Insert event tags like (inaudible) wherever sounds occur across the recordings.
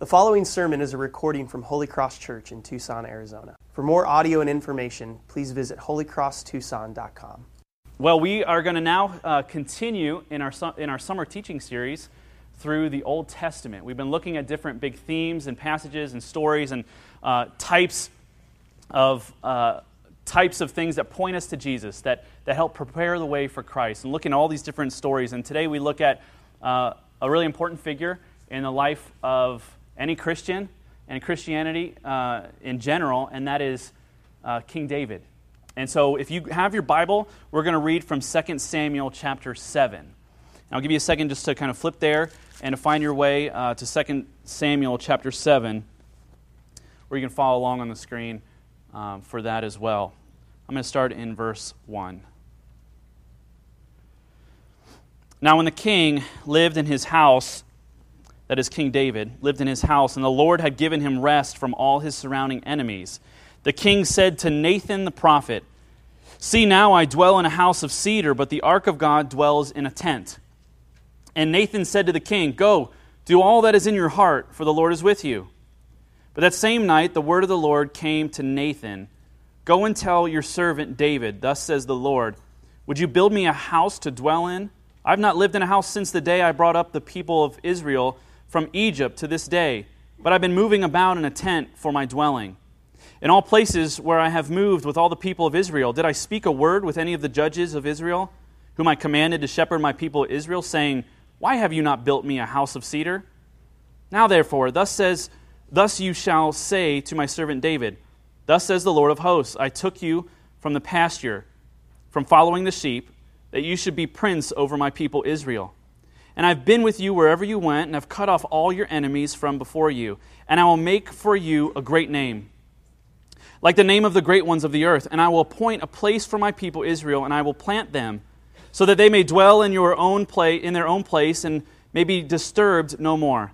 The following sermon is a recording from Holy Cross Church in Tucson, Arizona. For more audio and information, please visit holycrosstucson.com. Well, we are going to now uh, continue in our, su- in our summer teaching series through the Old Testament. We've been looking at different big themes and passages and stories and uh, types of. Uh, types of things that point us to Jesus, that, that help prepare the way for Christ, and looking at all these different stories. And today we look at uh, a really important figure in the life of any Christian and Christianity uh, in general, and that is uh, King David. And so, if you have your Bible, we're going to read from 2 Samuel chapter 7. And I'll give you a second just to kind of flip there and to find your way uh, to 2 Samuel chapter 7, where you can follow along on the screen um, for that as well. I'm going to start in verse 1. Now, when the king lived in his house, that is King David, lived in his house, and the Lord had given him rest from all his surrounding enemies. The king said to Nathan the prophet, See, now I dwell in a house of cedar, but the ark of God dwells in a tent. And Nathan said to the king, Go, do all that is in your heart, for the Lord is with you. But that same night, the word of the Lord came to Nathan Go and tell your servant David, Thus says the Lord, Would you build me a house to dwell in? I've not lived in a house since the day I brought up the people of Israel from Egypt to this day, but I've been moving about in a tent for my dwelling. In all places where I have moved with all the people of Israel, did I speak a word with any of the judges of Israel, whom I commanded to shepherd my people Israel, saying, Why have you not built me a house of cedar? Now therefore, thus says, thus you shall say to my servant David, Thus says the Lord of hosts, I took you from the pasture, from following the sheep, that you should be prince over my people Israel. And I've been with you wherever you went, and I've cut off all your enemies from before you. And I will make for you a great name, like the name of the great ones of the earth. And I will appoint a place for my people Israel, and I will plant them, so that they may dwell in your own place, in their own place, and may be disturbed no more.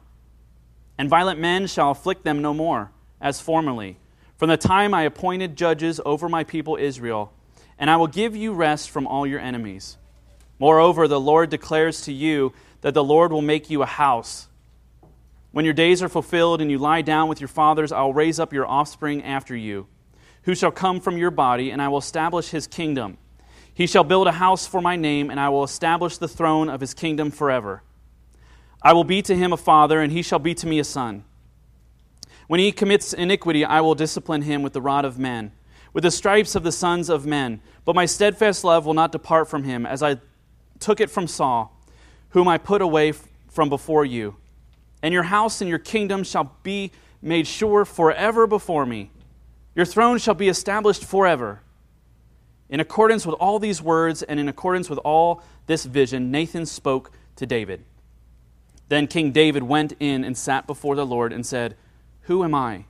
And violent men shall afflict them no more, as formerly, from the time I appointed judges over my people Israel. And I will give you rest from all your enemies. Moreover, the Lord declares to you that the Lord will make you a house. When your days are fulfilled and you lie down with your fathers, I will raise up your offspring after you, who shall come from your body, and I will establish his kingdom. He shall build a house for my name, and I will establish the throne of his kingdom forever. I will be to him a father, and he shall be to me a son. When he commits iniquity, I will discipline him with the rod of men, with the stripes of the sons of men. But my steadfast love will not depart from him, as I took it from Saul whom I put away from before you. And your house and your kingdom shall be made sure forever before me. Your throne shall be established forever. In accordance with all these words and in accordance with all this vision, Nathan spoke to David. Then King David went in and sat before the Lord and said, Who am I,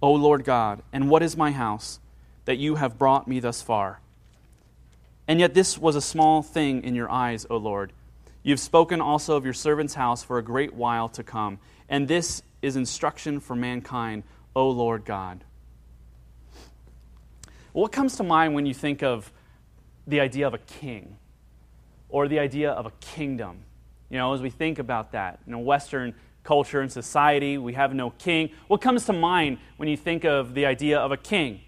O Lord God, and what is my house, that you have brought me thus far? And yet this was a small thing in your eyes, O Lord. You've spoken also of your servant's house for a great while to come, and this is instruction for mankind, O Lord God. What comes to mind when you think of the idea of a king or the idea of a kingdom? You know, as we think about that, in a Western culture and society, we have no king. What comes to mind when you think of the idea of a king?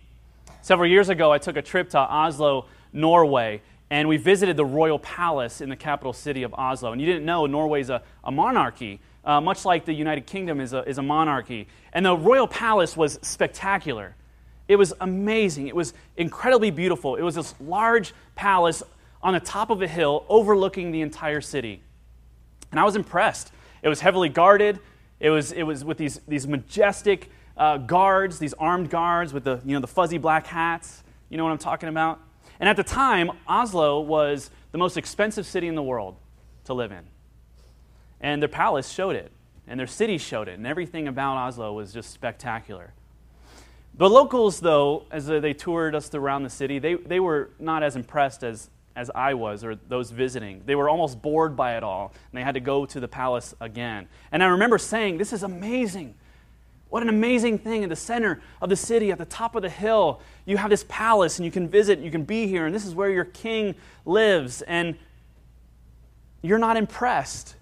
Several years ago, I took a trip to Oslo, Norway, and we visited the royal palace in the capital city of Oslo. And you didn't know Norway's a, a monarchy, uh, much like the United Kingdom is a, is a monarchy. And the royal palace was spectacular. It was amazing. It was incredibly beautiful. It was this large palace on the top of a hill overlooking the entire city. And I was impressed. It was heavily guarded. It was, it was with these, these majestic uh, guards, these armed guards with the, you know, the fuzzy black hats. You know what I'm talking about? And at the time, Oslo was the most expensive city in the world to live in. And their palace showed it, and their city showed it, and everything about Oslo was just spectacular. The locals, though, as they toured us around the city, they, they were not as impressed as, as I was or those visiting. They were almost bored by it all, and they had to go to the palace again. And I remember saying, This is amazing. What an amazing thing in the center of the city, at the top of the hill. You have this palace and you can visit, you can be here, and this is where your king lives. And you're not impressed.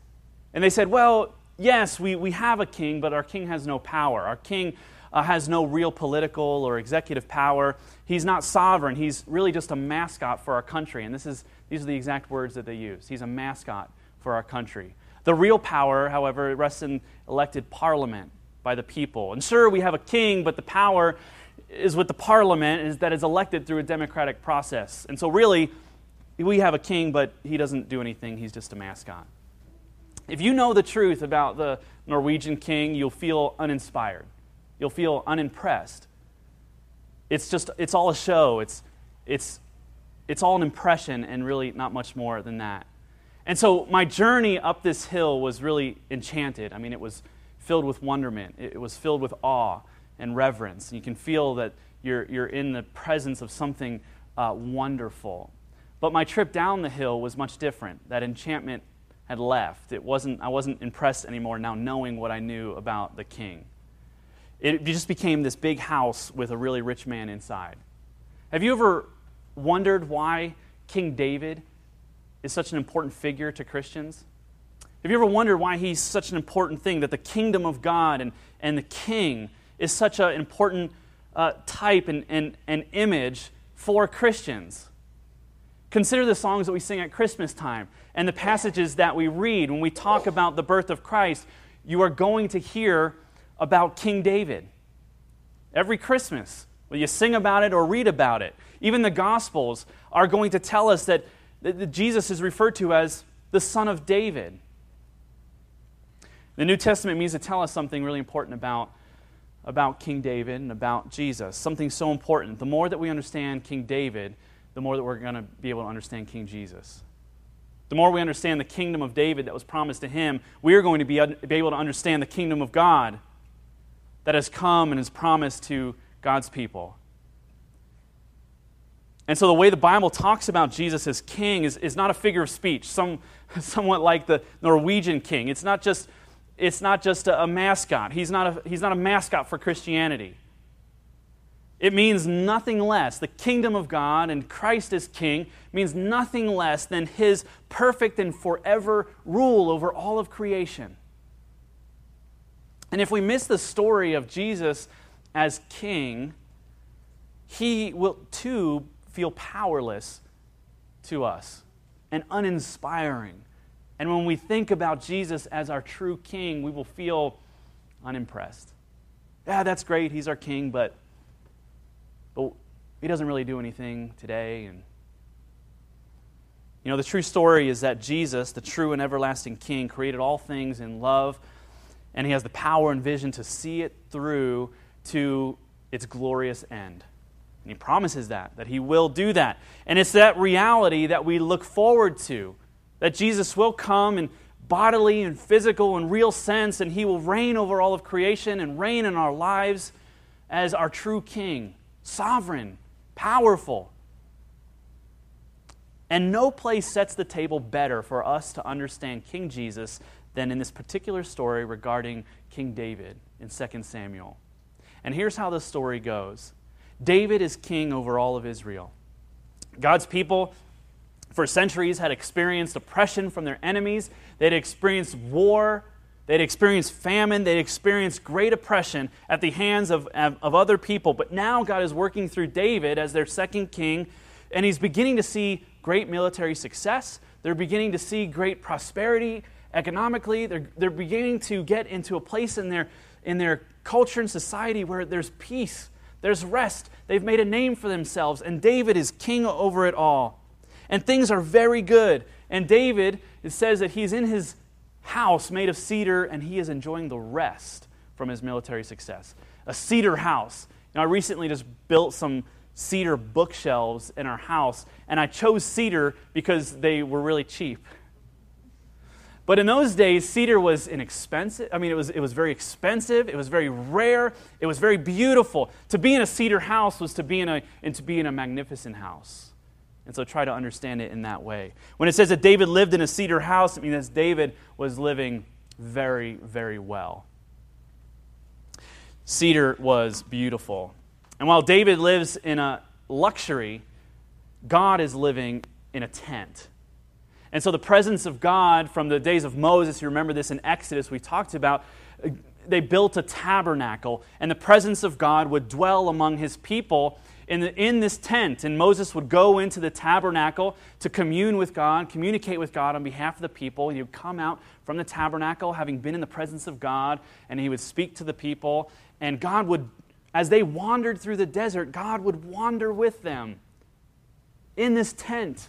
And they said, Well, yes, we, we have a king, but our king has no power. Our king uh, has no real political or executive power. He's not sovereign. He's really just a mascot for our country. And this is, these are the exact words that they use. He's a mascot for our country. The real power, however, rests in elected parliament by the people. And sure, we have a king, but the power is with the parliament is that is elected through a democratic process. And so really, we have a king, but he doesn't do anything. He's just a mascot. If you know the truth about the Norwegian king, you'll feel uninspired. You'll feel unimpressed. It's just, it's all a show. It's, it's, it's all an impression and really not much more than that. And so my journey up this hill was really enchanted. I mean, it was filled with wonderment, it was filled with awe and reverence. And you can feel that you're, you're in the presence of something uh, wonderful. But my trip down the hill was much different. That enchantment had left. It wasn't, I wasn't impressed anymore now knowing what I knew about the king. It just became this big house with a really rich man inside. Have you ever wondered why King David is such an important figure to Christians? Have you ever wondered why he's such an important thing, that the kingdom of God and, and the king is such an important uh, type and, and, and image for Christians? Consider the songs that we sing at Christmas time and the passages that we read when we talk about the birth of Christ. You are going to hear about King David. Every Christmas, whether you sing about it or read about it, even the Gospels are going to tell us that, that Jesus is referred to as the Son of David. The New Testament means to tell us something really important about, about King David and about Jesus. Something so important. The more that we understand King David, the more that we're going to be able to understand King Jesus. The more we understand the kingdom of David that was promised to him, we are going to be, be able to understand the kingdom of God that has come and is promised to God's people. And so the way the Bible talks about Jesus as king is, is not a figure of speech, some, (laughs) somewhat like the Norwegian king. It's not just, it's not just a, a mascot. He's not a, he's not a mascot for Christianity. It means nothing less. The kingdom of God and Christ as king means nothing less than his perfect and forever rule over all of creation. And if we miss the story of Jesus as king, he will too feel powerless to us and uninspiring. And when we think about Jesus as our true king, we will feel unimpressed. Yeah, that's great, he's our king, but, but he doesn't really do anything today. And you know, the true story is that Jesus, the true and everlasting king, created all things in love and he has the power and vision to see it through to its glorious end. And he promises that, that he will do that. And it's that reality that we look forward to, that Jesus will come in bodily and physical and real sense, and he will reign over all of creation and reign in our lives as our true king, sovereign, powerful. And no place sets the table better for us to understand King Jesus than in this particular story regarding King David in 2 Samuel. And here's how the story goes David is king over all of Israel. God's people, for centuries, had experienced oppression from their enemies, they'd experienced war. They'd experienced famine. They'd experienced great oppression at the hands of, of, of other people. But now God is working through David as their second king, and he's beginning to see great military success. They're beginning to see great prosperity economically. They're, they're beginning to get into a place in their, in their culture and society where there's peace, there's rest. They've made a name for themselves, and David is king over it all. And things are very good. And David, it says that he's in his house made of cedar, and he is enjoying the rest from his military success. A cedar house. You know, I recently just built some cedar bookshelves in our house, and I chose cedar because they were really cheap. But in those days, cedar was inexpensive. I mean, it was, it was very expensive. It was very rare. It was very beautiful. To be in a cedar house was to be in a, and to be in a magnificent house. And so try to understand it in that way. When it says that David lived in a cedar house, it means that David was living very, very well. Cedar was beautiful. And while David lives in a luxury, God is living in a tent. And so the presence of God from the days of Moses, you remember this in Exodus, we talked about, they built a tabernacle, and the presence of God would dwell among his people in, the, in this tent. And Moses would go into the tabernacle to commune with God, communicate with God on behalf of the people. He would come out from the tabernacle having been in the presence of God, and he would speak to the people. And God would, as they wandered through the desert, God would wander with them in this tent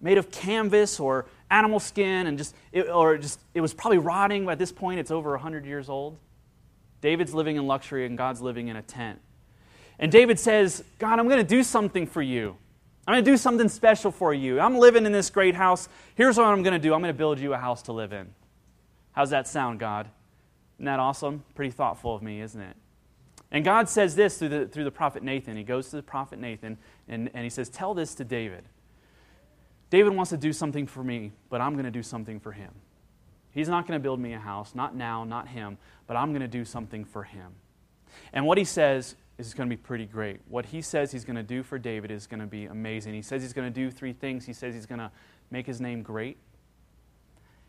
made of canvas or animal skin and just it, or just it was probably rotting at this point it's over 100 years old david's living in luxury and god's living in a tent and David says, God, I'm going to do something for you. I'm going to do something special for you. I'm living in this great house. Here's what I'm going to do I'm going to build you a house to live in. How's that sound, God? Isn't that awesome? Pretty thoughtful of me, isn't it? And God says this through the, through the prophet Nathan. He goes to the prophet Nathan and, and he says, Tell this to David. David wants to do something for me, but I'm going to do something for him. He's not going to build me a house, not now, not him, but I'm going to do something for him. And what he says is going to be pretty great. What he says he's going to do for David is going to be amazing. He says he's going to do three things. He says he's going to make his name great.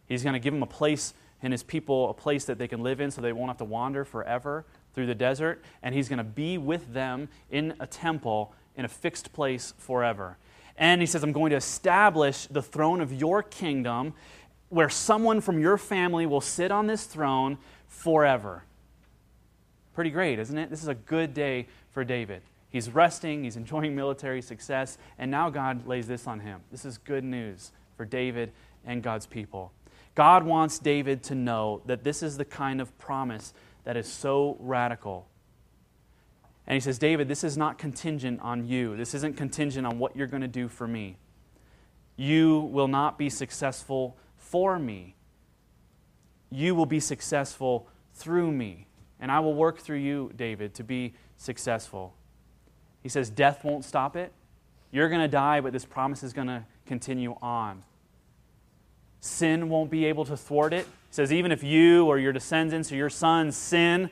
He's going to give him a place and his people a place that they can live in so they won't have to wander forever through the desert. And he's going to be with them in a temple in a fixed place forever. And he says, I'm going to establish the throne of your kingdom where someone from your family will sit on this throne forever. Pretty great, isn't it? This is a good day for David. He's resting, he's enjoying military success, and now God lays this on him. This is good news for David and God's people. God wants David to know that this is the kind of promise that is so radical. And he says, David, this is not contingent on you. This isn't contingent on what you're going to do for me. You will not be successful for me. You will be successful through me. And I will work through you, David, to be successful. He says, Death won't stop it. You're going to die, but this promise is going to continue on. Sin won't be able to thwart it. He says, even if you or your descendants or your sons sin,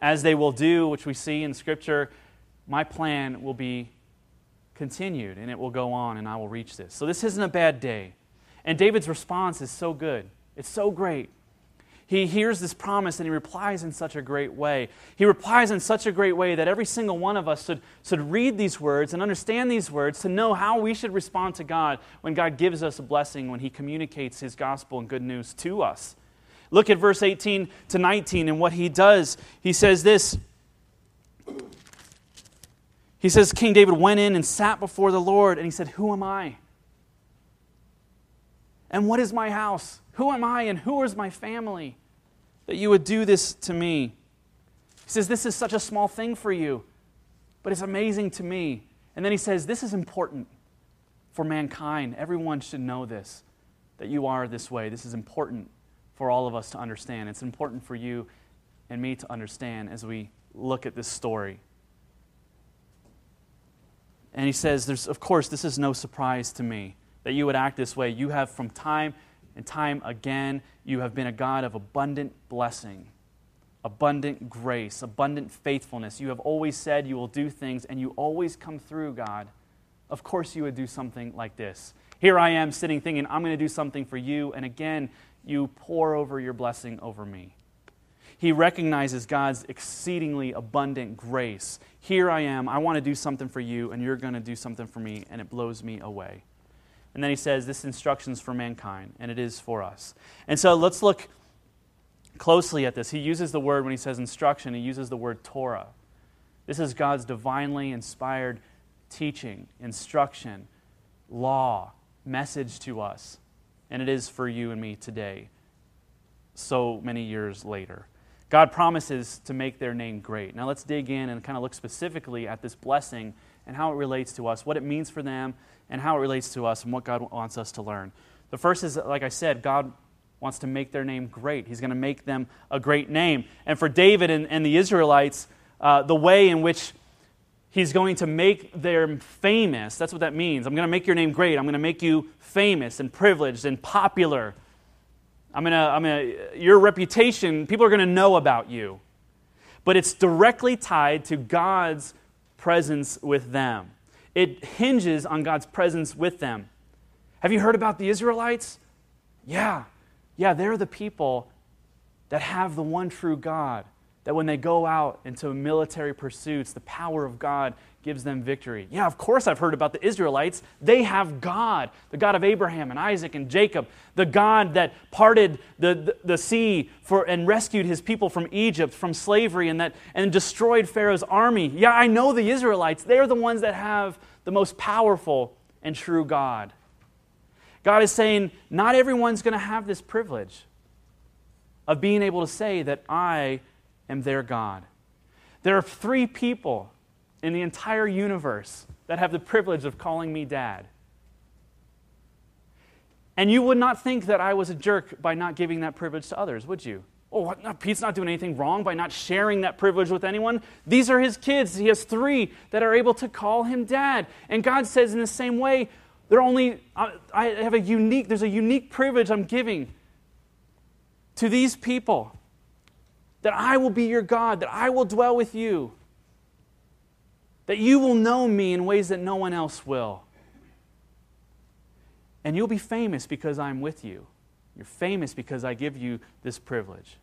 as they will do, which we see in Scripture, my plan will be continued and it will go on and I will reach this. So this isn't a bad day. And David's response is so good. It's so great he hears this promise and he replies in such a great way. He replies in such a great way that every single one of us should, should read these words and understand these words to know how we should respond to God when God gives us a blessing, when he communicates his gospel and good news to us. Look at verse 18 to 19 and what he does. He says this. He says, King David went in and sat before the Lord, and he said, Who am I? And what is my house? Who am I and who is my family that you would do this to me? He says, This is such a small thing for you, but it's amazing to me. And then he says, This is important for mankind. Everyone should know this, that you are this way. This is important for all of us to understand. It's important for you and me to understand as we look at this story. And he says, There's, Of course, this is no surprise to me that you would act this way. You have from time and time again, you have been a God of abundant blessing, abundant grace, abundant faithfulness. You have always said you will do things, and you always come through, God. Of course, you would do something like this. Here I am sitting thinking, I'm going to do something for you, and again, you pour over your blessing over me. He recognizes God's exceedingly abundant grace. Here I am, I want to do something for you, and you're going to do something for me, and it blows me away. And then he says, This instruction is for mankind, and it is for us. And so let's look closely at this. He uses the word, when he says instruction, he uses the word Torah. This is God's divinely inspired teaching, instruction, law, message to us. And it is for you and me today, so many years later. God promises to make their name great. Now let's dig in and kind of look specifically at this blessing and how it relates to us, what it means for them, and how it relates to us and what God wants us to learn. The first is, like I said, God wants to make their name great. He's going to make them a great name. And for David and, and the Israelites, uh, the way in which he's going to make them famous, that's what that means. I'm going to make your name great. I'm going to make you famous and privileged and popular. I'm going to, I'm going to, your reputation, people are going to know about you. But it's directly tied to God's presence with them it hinges on God's presence with them. Have you heard about the Israelites? Yeah. Yeah, they're the people that have the one true God. That when they go out into military pursuits, the power of God gives them victory. Yeah, of course I've heard about the Israelites. They have God, the God of Abraham and Isaac and Jacob, the God that parted the, the, the, sea for, and rescued his people from Egypt, from slavery, and, that, and destroyed Pharaoh's army. Yeah, I know the Israelites. They're the ones that have the most powerful and true God. God is saying, not everyone's going to have this privilege of being able to say that I am their God. There are three people in the entire universe that have the privilege of calling me dad. And you would not think that I was a jerk by not giving that privilege to others, would you? Oh, what? No, Pete's not doing anything wrong by not sharing that privilege with anyone. These are his kids. He has three that are able to call him dad. And God says in the same way, they're only, I have a unique, there's a unique privilege I'm giving to these people that I will be your God, that I will dwell with you that you will know me in ways that no one else will. And you'll be famous because I'm with you. You're famous because I give you this privilege.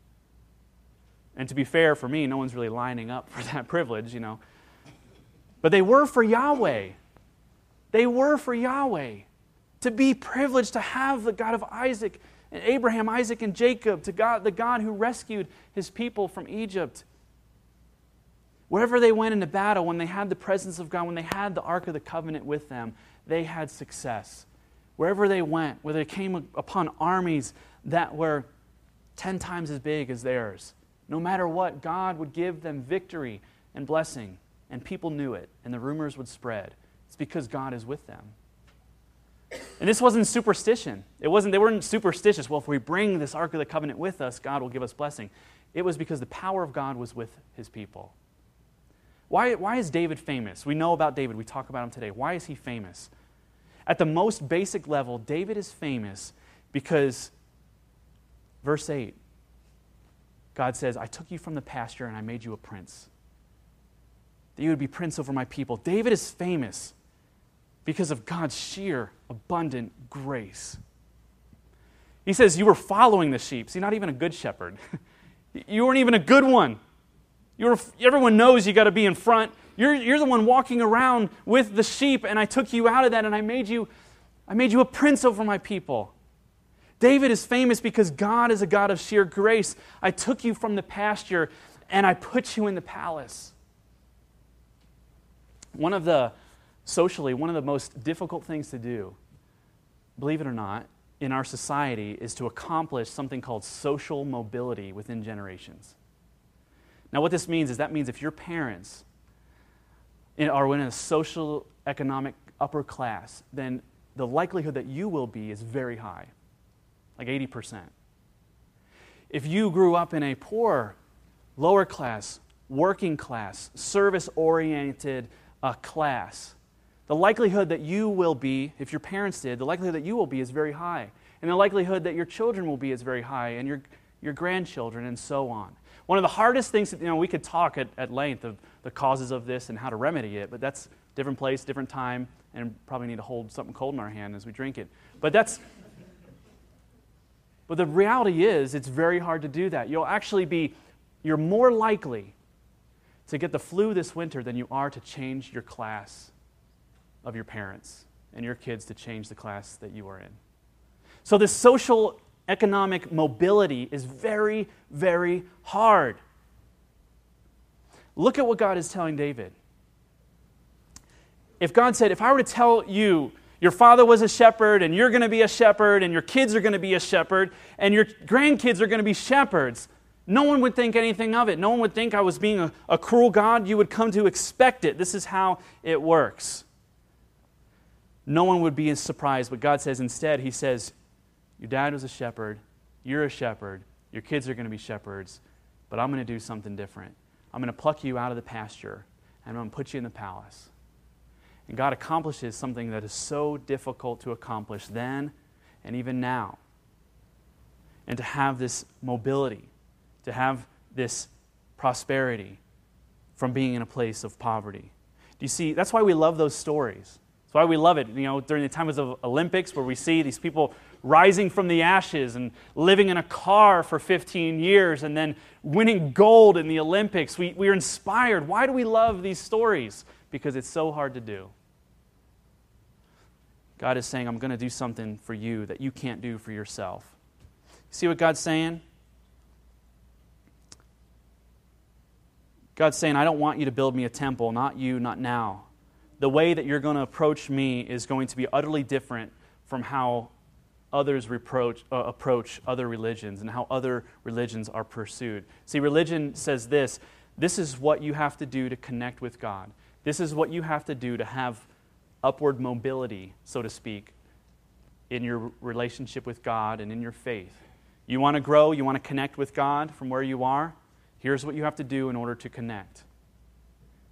And to be fair, for me, no one's really lining up (laughs) for that privilege, you know. But they were for Yahweh. They were for Yahweh. To be privileged to have the God of Isaac and Abraham, Isaac, and Jacob, to God, the God who rescued his people from Egypt. Wherever they went into battle, when they had the presence of God, when they had the Ark of the Covenant with them, they had success. Wherever they went, where they came upon armies that were 10 times as big as theirs, no matter what, God would give them victory and blessing, and people knew it, and the rumors would spread. It's because God is with them. And this wasn't superstition. It wasn't, they weren't superstitious. Well, if we bring this Ark of the Covenant with us, God will give us blessing. It was because the power of God was with his people. Why, why is David famous? We know about David, we talk about him today. Why is he famous? At the most basic level, David is famous because, verse 8, God says, I took you from the pasture and I made you a prince. That you would be prince over my people. David is famous because of God's sheer, abundant grace. He says, You were following the sheep. See, not even a good shepherd. (laughs) you weren't even a good one. You're, everyone knows you got to be in front. You're, you're the one walking around with the sheep, and I took you out of that, and I made you, I made you a prince over my people. David is famous because God is a God of sheer grace. I took you from the pasture, and I put you in the palace. One of the, socially, one of the most difficult things to do, believe it or not, in our society is to accomplish something called social mobility within generations. Now, what this means is that means if your parents are in a social economic upper class, then the likelihood that you will be is very high, like 80%. If you grew up in a poor, lower class, working class, service oriented uh, class, the likelihood that you will be, if your parents did, the likelihood that you will be is very high. And the likelihood that your children will be is very high, and your, your grandchildren, and so on. One of the hardest things, you know, we could talk at, at length of the causes of this and how to remedy it, but that's different place, different time, and probably need to hold something cold in our hand as we drink it. But that's, but the reality is, it's very hard to do that. You'll actually be, you're more likely to get the flu this winter than you are to change your class of your parents and your kids to change the class that you are in. So, this social economic mobility is very, very hard. Look at what God is telling David. If God said, if I were to tell you, your father was a shepherd, and you're going to be a shepherd, and your kids are going to be a shepherd, and your grandkids are going to be shepherds, no one would think anything of it. No one would think I was being a, a cruel God. You would come to expect it. This is how it works. No one would be surprised. But God says instead, He says, your dad was a shepherd. You're a shepherd. Your kids are going to be shepherds. But I'm going to do something different. I'm going to pluck you out of the pasture and I'm going to put you in the palace. And God accomplishes something that is so difficult to accomplish then and even now. And to have this mobility, to have this prosperity from being in a place of poverty. Do you see? That's why we love those stories That's why we love it. You know, during the times of Olympics, where we see these people rising from the ashes and living in a car for 15 years and then winning gold in the Olympics, we, we are inspired. Why do we love these stories? Because it's so hard to do. God is saying, I'm going to do something for you that you can't do for yourself. See what God's saying? God's saying, I don't want you to build me a temple, not you, not now. The way that you're going to approach me is going to be utterly different from how others reproach, uh, approach other religions and how other religions are pursued. See, religion says this this is what you have to do to connect with God. This is what you have to do to have upward mobility, so to speak, in your relationship with God and in your faith. You want to grow, you want to connect with God from where you are? Here's what you have to do in order to connect.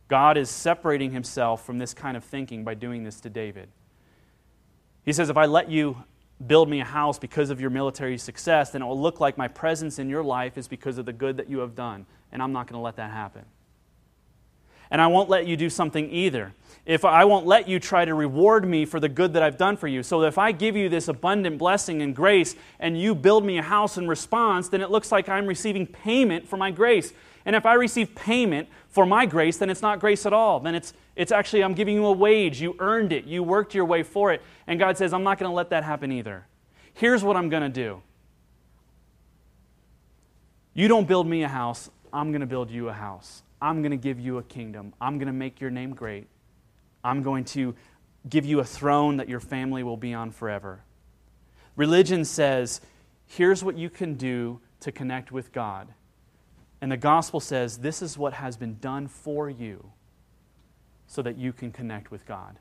God is separating himself from this kind of thinking by doing this to David. He says, If I let you build me a house because of your military success, then it will look like my presence in your life is because of the good that you have done. And I'm not going to let that happen. And I won't let you do something either. If I won't let you try to reward me for the good that I've done for you. So if I give you this abundant blessing and grace and you build me a house in response, then it looks like I'm receiving payment for my grace. And if I receive payment for my grace, then it's not grace at all. Then it's, it's actually, I'm giving you a wage. You earned it. You worked your way for it. And God says, I'm not going to let that happen either. Here's what I'm going to do You don't build me a house, I'm going to build you a house. I'm going to give you a kingdom. I'm going to make your name great. I'm going to give you a throne that your family will be on forever. Religion says, here's what you can do to connect with God. And the gospel says this is what has been done for you so that you can connect with God.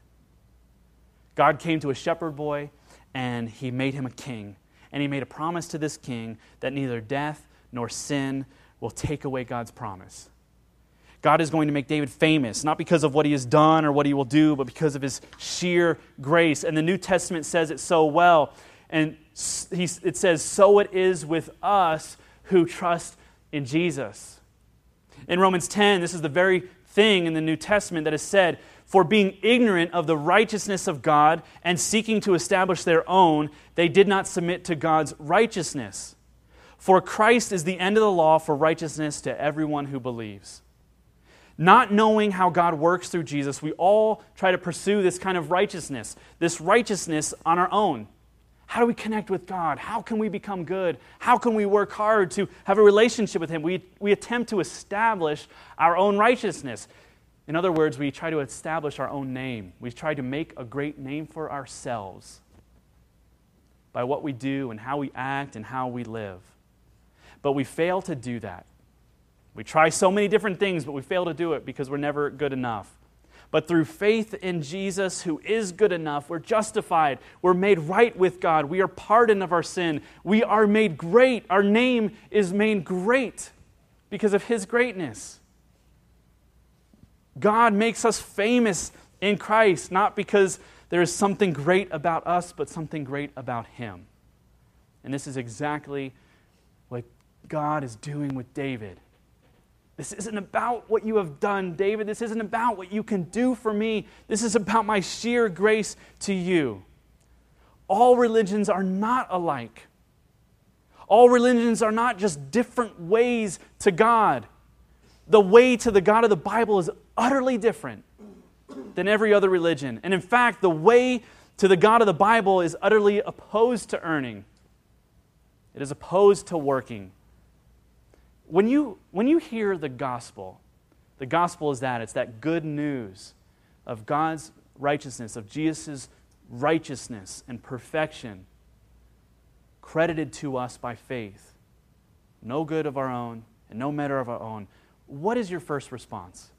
God came to a shepherd boy and he made him a king. And he made a promise to this king that neither death nor sin will take away God's promise. God is going to make David famous, not because of what he has done or what he will do, but because of his sheer grace. And the New Testament says it so well. And it says, So it is with us who trust in Jesus. In Romans 10, this is the very thing in the New Testament that is said For being ignorant of the righteousness of God and seeking to establish their own, they did not submit to God's righteousness. For Christ is the end of the law for righteousness to everyone who believes. Not knowing how God works through Jesus, we all try to pursue this kind of righteousness, this righteousness on our own. How do we connect with God? How can we become good? How can we work hard to have a relationship with Him? We, we attempt to establish our own righteousness. In other words, we try to establish our own name. We try to make a great name for ourselves by what we do and how we act and how we live. But we fail to do that. We try so many different things, but we fail to do it because we're never good enough. But through faith in Jesus, who is good enough, we're justified. We're made right with God. We are pardoned of our sin. We are made great. Our name is made great because of His greatness. God makes us famous in Christ, not because there is something great about us, but something great about Him. And this is exactly what God is doing with David. This isn't about what you have done, David. This isn't about what you can do for me. This is about my sheer grace to you. All religions are not alike. All religions are not just different ways to God. The way to the God of the Bible is utterly different than every other religion. And in fact, the way to the God of the Bible is utterly opposed to earning, it is opposed to working when you, when you hear the gospel, the gospel is that it's that good news of God's righteousness, of Jesus' righteousness and perfection credited to us by faith. No good of our own and no matter of our own. What is your first response?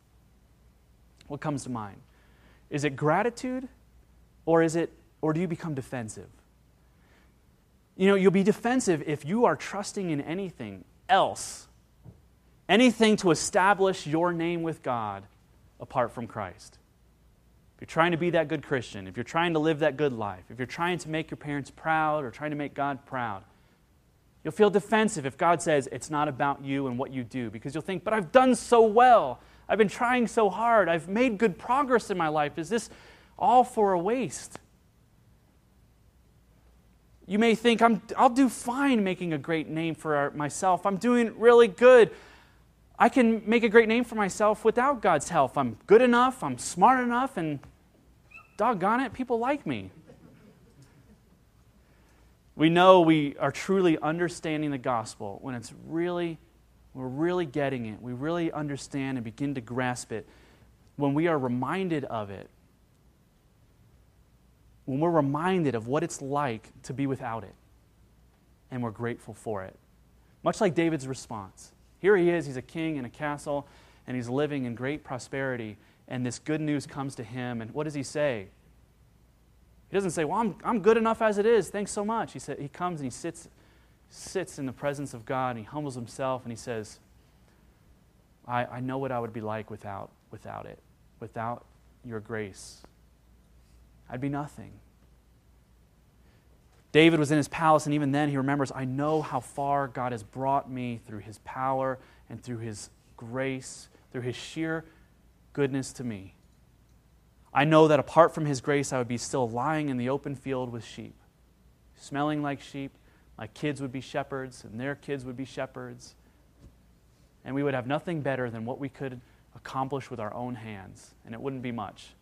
What comes to mind? Is it gratitude or is it or do you become defensive? You know, you'll be defensive if you are trusting in anything else anything to establish your name with God apart from Christ. If you're trying to be that good Christian, if you're trying to live that good life, if you're trying to make your parents proud or trying to make God proud, you'll feel defensive if God says it's not about you and what you do because you'll think, but I've done so well. I've been trying so hard. I've made good progress in my life. Is this all for a waste. You may think, I'm, I'll do fine making a great name for our, myself. I'm doing really good. I can make a great name for myself without God's help. I'm good enough, I'm smart enough, and doggone it, people like me. We know we are truly understanding the gospel when it's really, we're really getting it. We really understand and begin to grasp it when we are reminded of it. When we're reminded of what it's like to be without it and we're grateful for it. Much like David's response. Here he is, he's a king in a castle, and he's living in great prosperity, and this good news comes to him, and what does he say? He doesn't say, Well, I'm, I'm good enough as it is. Thanks so much. He, said, he comes and he sits, sits in the presence of God and he humbles himself and he says, I, I know what I would be like without, without it, without your grace. I'd be nothing. David was in his palace, and even then he remembers, I know how far God has brought me through his power and through his grace, through his sheer goodness to me. I know that apart from His grace, I would be still lying in the open field with sheep, smelling like sheep. My kids would be shepherds, and their kids would be shepherds. And we would have nothing better than what we could accomplish with our own hands, and it wouldn't be much.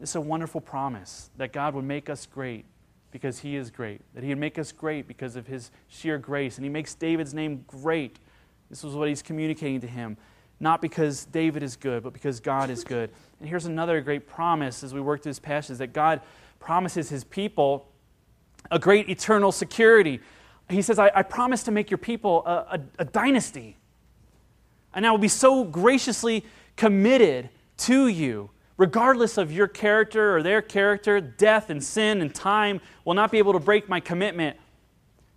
It's a wonderful promise that God would make us great because He is great, that He would make us great because of His sheer grace. And He makes David's name great. This was what He's communicating to him not because David is good, but because God is good. And here's another great promise as we work through this passage that God promises his people a great eternal security. He says, I, I promise to make your people a, a, a dynasty. And I will be so graciously committed to you, regardless of your character or their character. Death and sin and time will not be able to break my commitment.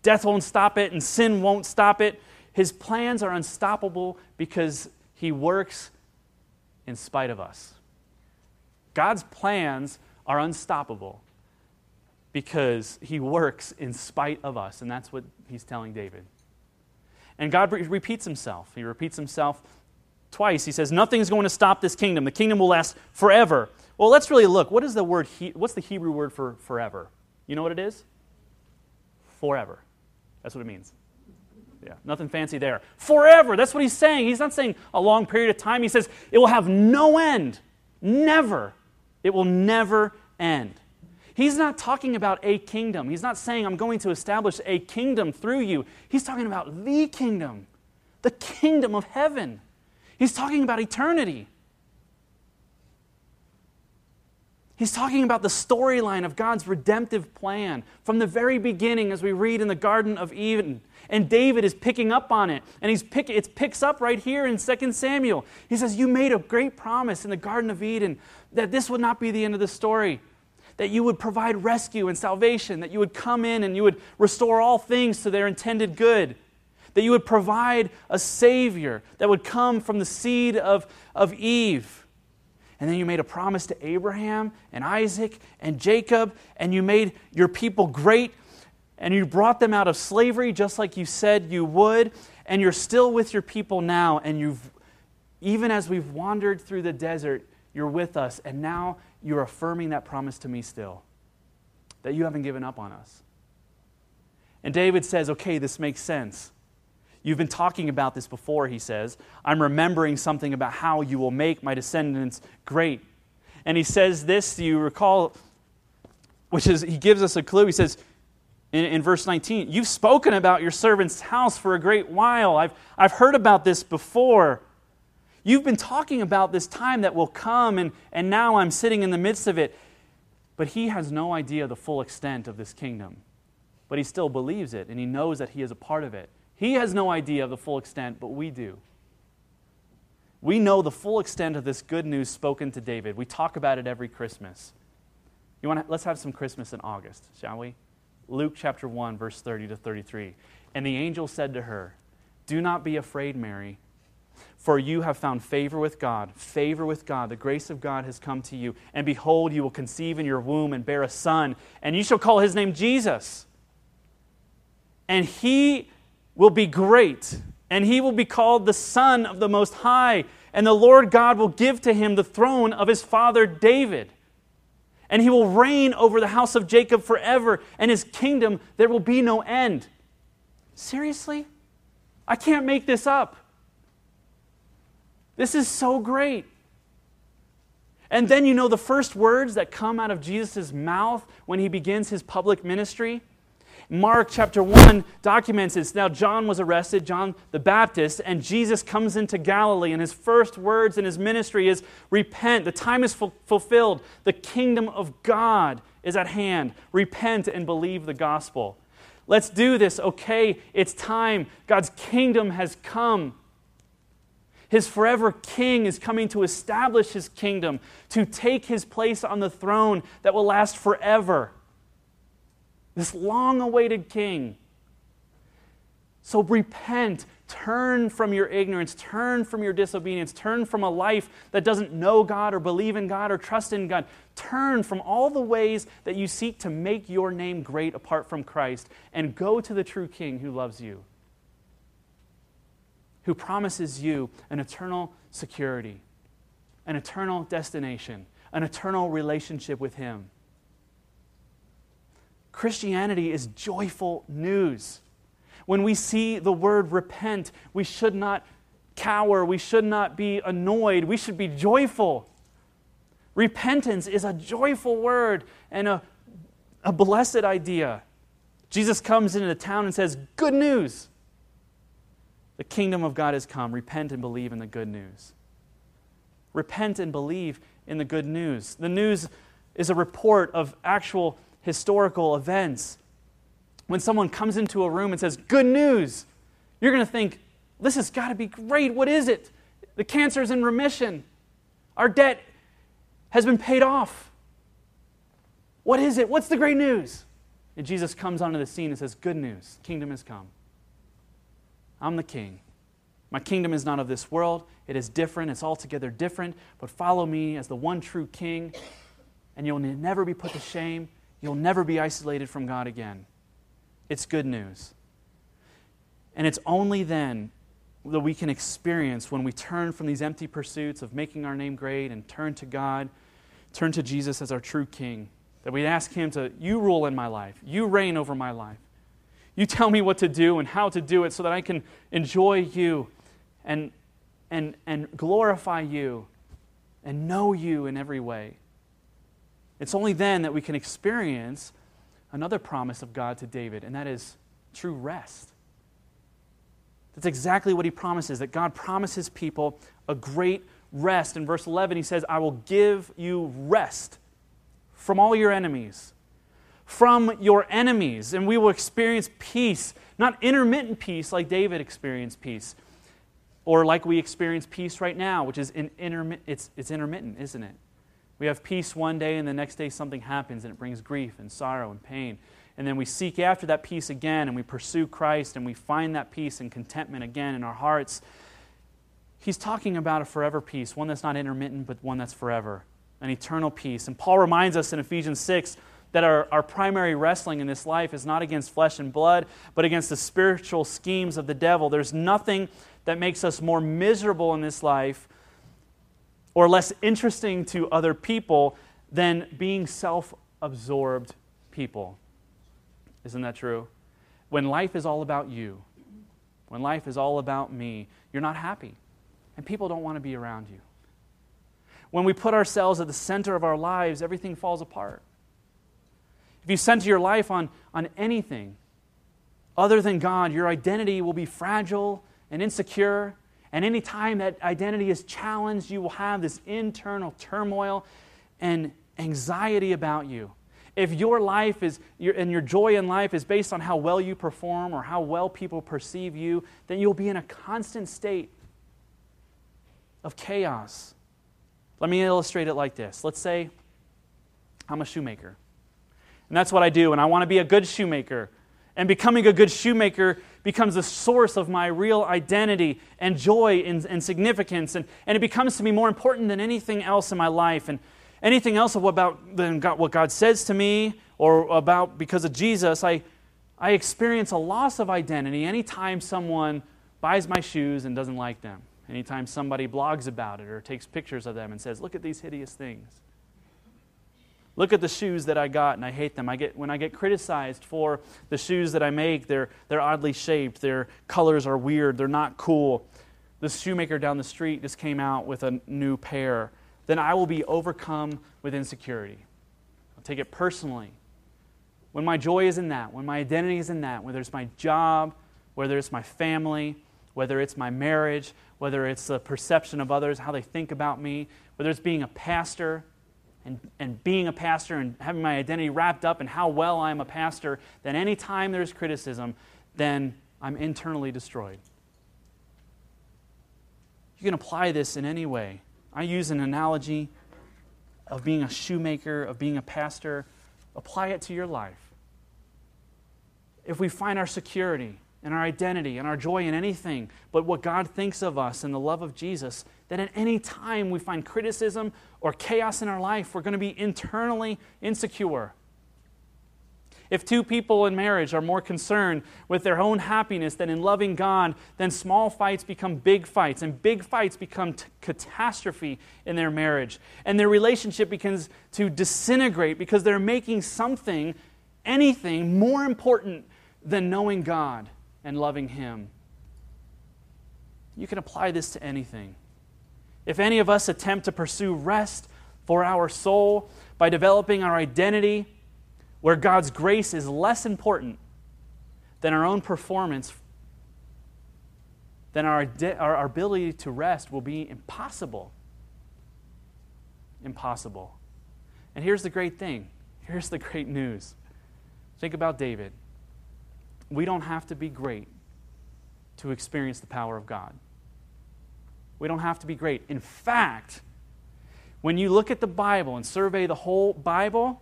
Death won't stop it, and sin won't stop it. His plans are unstoppable because he works in spite of us. God's plans are unstoppable because He works in spite of us. And that's what He's telling David. And God re- repeats Himself. He repeats Himself twice. He says, Nothing's going to stop this kingdom. The kingdom will last forever. Well, let's really look. What is the word, he- what's the Hebrew word for forever? You know what it is? Forever. That's what it means. Yeah, nothing fancy there. Forever. That's what he's saying. He's not saying a long period of time. He says it will have no end. Never. It will never end. He's not talking about a kingdom. He's not saying, I'm going to establish a kingdom through you. He's talking about the kingdom, the kingdom of heaven. He's talking about eternity. He's talking about the storyline of God's redemptive plan from the very beginning, as we read in the Garden of Eden. And David is picking up on it. And he's pick, it picks up right here in 2 Samuel. He says, You made a great promise in the Garden of Eden that this would not be the end of the story, that you would provide rescue and salvation, that you would come in and you would restore all things to their intended good, that you would provide a Savior that would come from the seed of, of Eve and then you made a promise to Abraham and Isaac and Jacob, and you made your people great, and you brought them out of slavery just like you said you would, and you're still with your people now, and you've even as we've wandered through the desert, you're with us, and now you're affirming that promise to me still. That you haven't given up on us. And David says, okay, this makes sense. You've been talking about this before, he says. I'm remembering something about how you will make my descendants great. And he says this, do you recall, which is, he gives us a clue. He says in, in verse 19, You've spoken about your servant's house for a great while. I've, I've heard about this before. You've been talking about this time that will come, and, and now I'm sitting in the midst of it. But he has no idea the full extent of this kingdom. But he still believes it, and he knows that he is a part of it. He has no idea of the full extent, but we do. We know the full extent of this good news spoken to David. We talk about it every Christmas. You want to, let's have some Christmas in August, shall we? Luke chapter 1 verse 30 to 33. And the angel said to her, "Do not be afraid, Mary, for you have found favor with God. Favor with God. The grace of God has come to you. And behold, you will conceive in your womb and bear a son, and you shall call his name Jesus. And he will be great, and he will be called the Son of the Most High. and the Lord God will give to him the throne of his father David. And he will reign over the house of Jacob forever, and his kingdom there will be no end. Seriously? I can't make this up. This is so great. And then you know the first words that come out of Jesus' mouth when he begins his public ministry? Mark chapter 1 documents this. Now, John was arrested, John the Baptist, and Jesus comes into Galilee, and his first words in his ministry is Repent, the time is fulfilled, the kingdom of God is at hand. Repent and believe the gospel. Let's do this, okay? It's time. God's kingdom has come. His forever king is coming to establish his kingdom, to take his place on the throne that will last forever. This long awaited king. So repent, turn from your ignorance, turn from your disobedience, turn from a life that doesn't know God or believe in God or trust in God. Turn from all the ways that you seek to make your name great apart from Christ and go to the true king who loves you who promises you an eternal security, an eternal destination, an eternal relationship with Him. Christianity is joyful news. When we see the word repent, we should not cower, we should not be annoyed, we should be joyful. Repentance is a joyful word and a, a blessed idea. Jesus comes into the town and says, Good news. The kingdom of God has come. Repent and believe in the good news. Repent and believe in the good news. The news is a report of actual historical events. When someone comes into a room and says, Good news, you're going to think, This has got to be great. What is it? The cancer is in remission. Our debt has been paid off. What is it? What's the great news? And Jesus comes onto the scene and says, Good news, kingdom has come. I'm the king. My kingdom is not of this world. It is different. It's altogether different. But follow me as the one true king, and you'll never be put to shame. You'll never be isolated from God again. It's good news. And it's only then that we can experience when we turn from these empty pursuits of making our name great and turn to God, turn to Jesus as our true king, that we ask Him to, You rule in my life, you reign over my life. You tell me what to do and how to do it so that I can enjoy you and, and, and glorify you and know you in every way. It's only then that we can experience another promise of God to David, and that is true rest. That's exactly what he promises, that God promises people a great rest. In verse 11, he says, I will give you rest from all your enemies from your enemies, and we will experience peace, not intermittent peace like David experienced peace, or like we experience peace right now, which is in intermi- it's, it's intermittent, isn't it? We have peace one day, and the next day something happens, and it brings grief and sorrow and pain. And then we seek after that peace again, and we pursue Christ, and we find that peace and contentment again in our hearts. He's talking about a forever peace, one that's not intermittent, but one that's forever, an eternal peace. And Paul reminds us in Ephesians 6 that our, our primary wrestling in this life is not against flesh and blood, but against the spiritual schemes of the devil. There's nothing that makes us more miserable in this life or less interesting to other people than being self absorbed people. Isn't that true? When life is all about you, when life is all about me, you're not happy, and people don't want to be around you. When we put ourselves at the center of our lives, everything falls apart. If you center your life on, on anything other than God, your identity will be fragile and insecure. And any time that identity is challenged, you will have this internal turmoil and anxiety about you. If your life is, your, and your joy in life is based on how well you perform or how well people perceive you, then you'll be in a constant state of chaos. Let me illustrate it like this. Let's say I'm a shoemaker. And that's what I do. And I want to be a good shoemaker. And becoming a good shoemaker becomes the source of my real identity and joy and, and significance. And, and it becomes to me more important than anything else in my life. And anything else about than God, what God says to me or about because of Jesus, I, I experience a loss of identity anytime someone buys my shoes and doesn't like them. anytime somebody blogs about it or takes pictures of them and says, Look at these hideous things. Look at the shoes that I got and I hate them. I get, when I get criticized for the shoes that I make, they're, they're oddly shaped, their colors are weird, they're not cool. This shoemaker down the street just came out with a new pair. Then I will be overcome with insecurity. I'll take it personally. When my joy is in that, when my identity is in that, whether it's my job, whether it's my family, whether it's my marriage, whether it's the perception of others, how they think about me, whether it's being a pastor, and, and being a pastor and having my identity wrapped up in how well I'm a pastor, then anytime there's criticism, then I'm internally destroyed. You can apply this in any way. I use an analogy of being a shoemaker, of being a pastor. Apply it to your life. If we find our security and our identity and our joy in anything but what God thinks of us and the love of Jesus, that at any time we find criticism or chaos in our life, we're going to be internally insecure. If two people in marriage are more concerned with their own happiness than in loving God, then small fights become big fights, and big fights become t- catastrophe in their marriage. And their relationship begins to disintegrate because they're making something, anything, more important than knowing God and loving Him. You can apply this to anything. If any of us attempt to pursue rest for our soul by developing our identity where God's grace is less important than our own performance, then our, our ability to rest will be impossible. Impossible. And here's the great thing here's the great news. Think about David. We don't have to be great to experience the power of God. We don't have to be great. In fact, when you look at the Bible and survey the whole Bible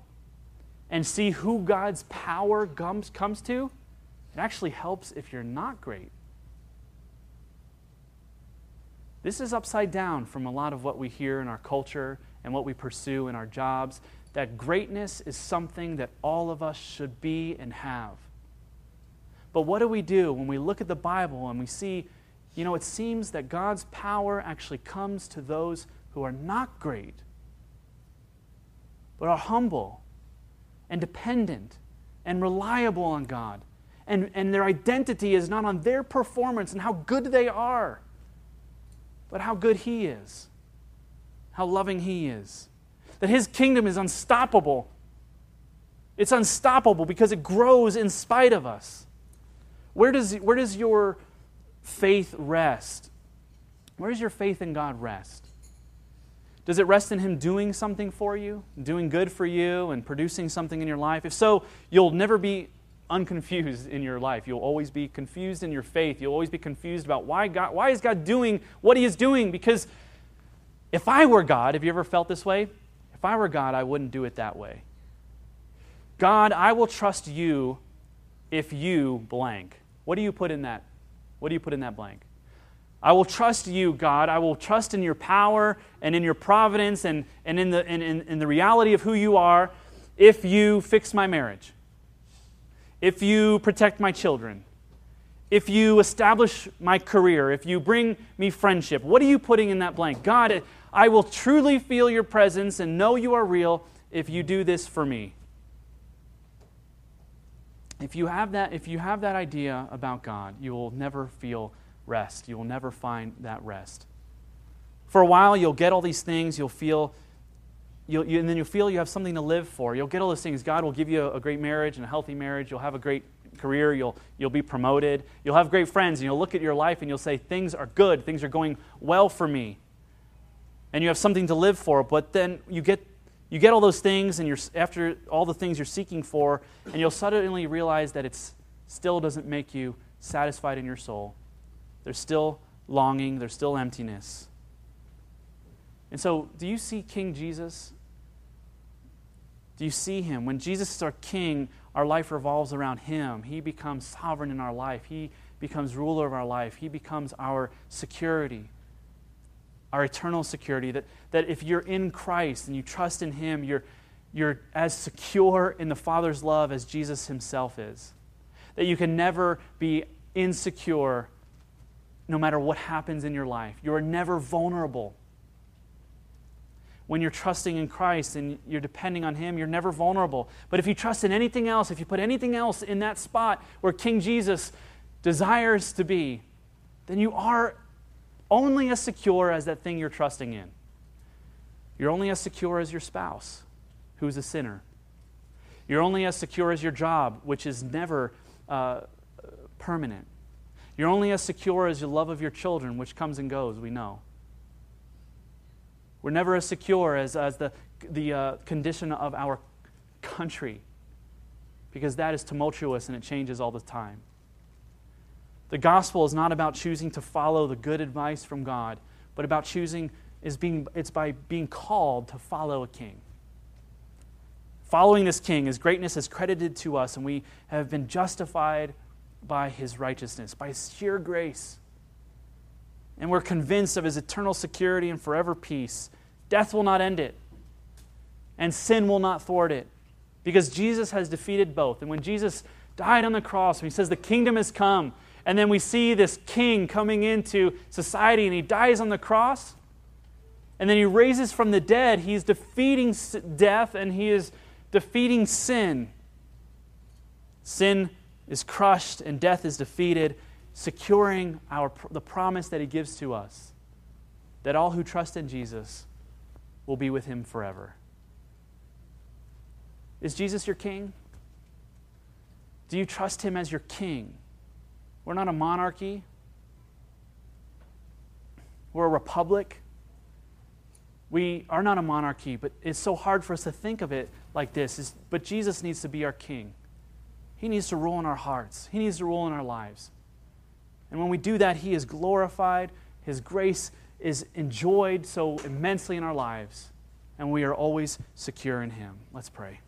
and see who God's power comes, comes to, it actually helps if you're not great. This is upside down from a lot of what we hear in our culture and what we pursue in our jobs. That greatness is something that all of us should be and have. But what do we do when we look at the Bible and we see you know, it seems that God's power actually comes to those who are not great, but are humble and dependent and reliable on God. And, and their identity is not on their performance and how good they are, but how good He is, how loving He is. That His kingdom is unstoppable. It's unstoppable because it grows in spite of us. Where does, where does your faith rest? Where does your faith in God rest? Does it rest in Him doing something for you, doing good for you, and producing something in your life? If so, you'll never be unconfused in your life. You'll always be confused in your faith. You'll always be confused about why, God, why is God doing what He is doing? Because if I were God, have you ever felt this way? If I were God, I wouldn't do it that way. God, I will trust you if you blank. What do you put in that what do you put in that blank? I will trust you, God. I will trust in your power and in your providence and, and in, the, in, in, in the reality of who you are if you fix my marriage, if you protect my children, if you establish my career, if you bring me friendship. What are you putting in that blank? God, I will truly feel your presence and know you are real if you do this for me if you have that if you have that idea about god you will never feel rest. You will never find that rest. For a while you'll get all these things. You'll feel you'll, you, and then you'll feel you have something to live for. You'll get all those things. God will give you a, a great marriage and a healthy marriage. You'll have a great career. You'll, you'll be promoted. You'll have great friends and you'll look at your life and you'll say things are good. Things are going well for me. And you have something to live for but then you get you get all those things, and you're, after all the things you're seeking for, and you'll suddenly realize that it still doesn't make you satisfied in your soul. There's still longing, there's still emptiness. And so, do you see King Jesus? Do you see him? When Jesus is our king, our life revolves around him. He becomes sovereign in our life, he becomes ruler of our life, he becomes our security our eternal security, that, that if you're in Christ and you trust in Him, you're, you're as secure in the Father's love as Jesus Himself is. That you can never be insecure no matter what happens in your life. You are never vulnerable. When you're trusting in Christ and you're depending on Him, you're never vulnerable. But if you trust in anything else, if you put anything else in that spot where King Jesus desires to be, then you are only as secure as that thing you're trusting in. You're only as secure as your spouse, who's a sinner. You're only as secure as your job, which is never uh, permanent. You're only as secure as your love of your children, which comes and goes, we know. We're never as secure as, as the, the uh, condition of our country, because that is tumultuous and it changes all the time. The gospel is not about choosing to follow the good advice from God, but about choosing is being it's by being called to follow a king. Following this king, his greatness is credited to us, and we have been justified by his righteousness, by his sheer grace. And we're convinced of his eternal security and forever peace. Death will not end it, and sin will not thwart it, because Jesus has defeated both. And when Jesus died on the cross, when he says, The kingdom has come, and then we see this king coming into society and he dies on the cross, and then he raises from the dead, he's defeating death and he is defeating sin. Sin is crushed and death is defeated, securing our, the promise that he gives to us that all who trust in Jesus will be with him forever. Is Jesus your king? Do you trust him as your king? We're not a monarchy, we're a republic. We are not a monarchy, but it's so hard for us to think of it like this. but Jesus needs to be our king. He needs to rule in our hearts, He needs to rule in our lives. And when we do that, He is glorified, His grace is enjoyed so immensely in our lives, and we are always secure in Him. Let's pray.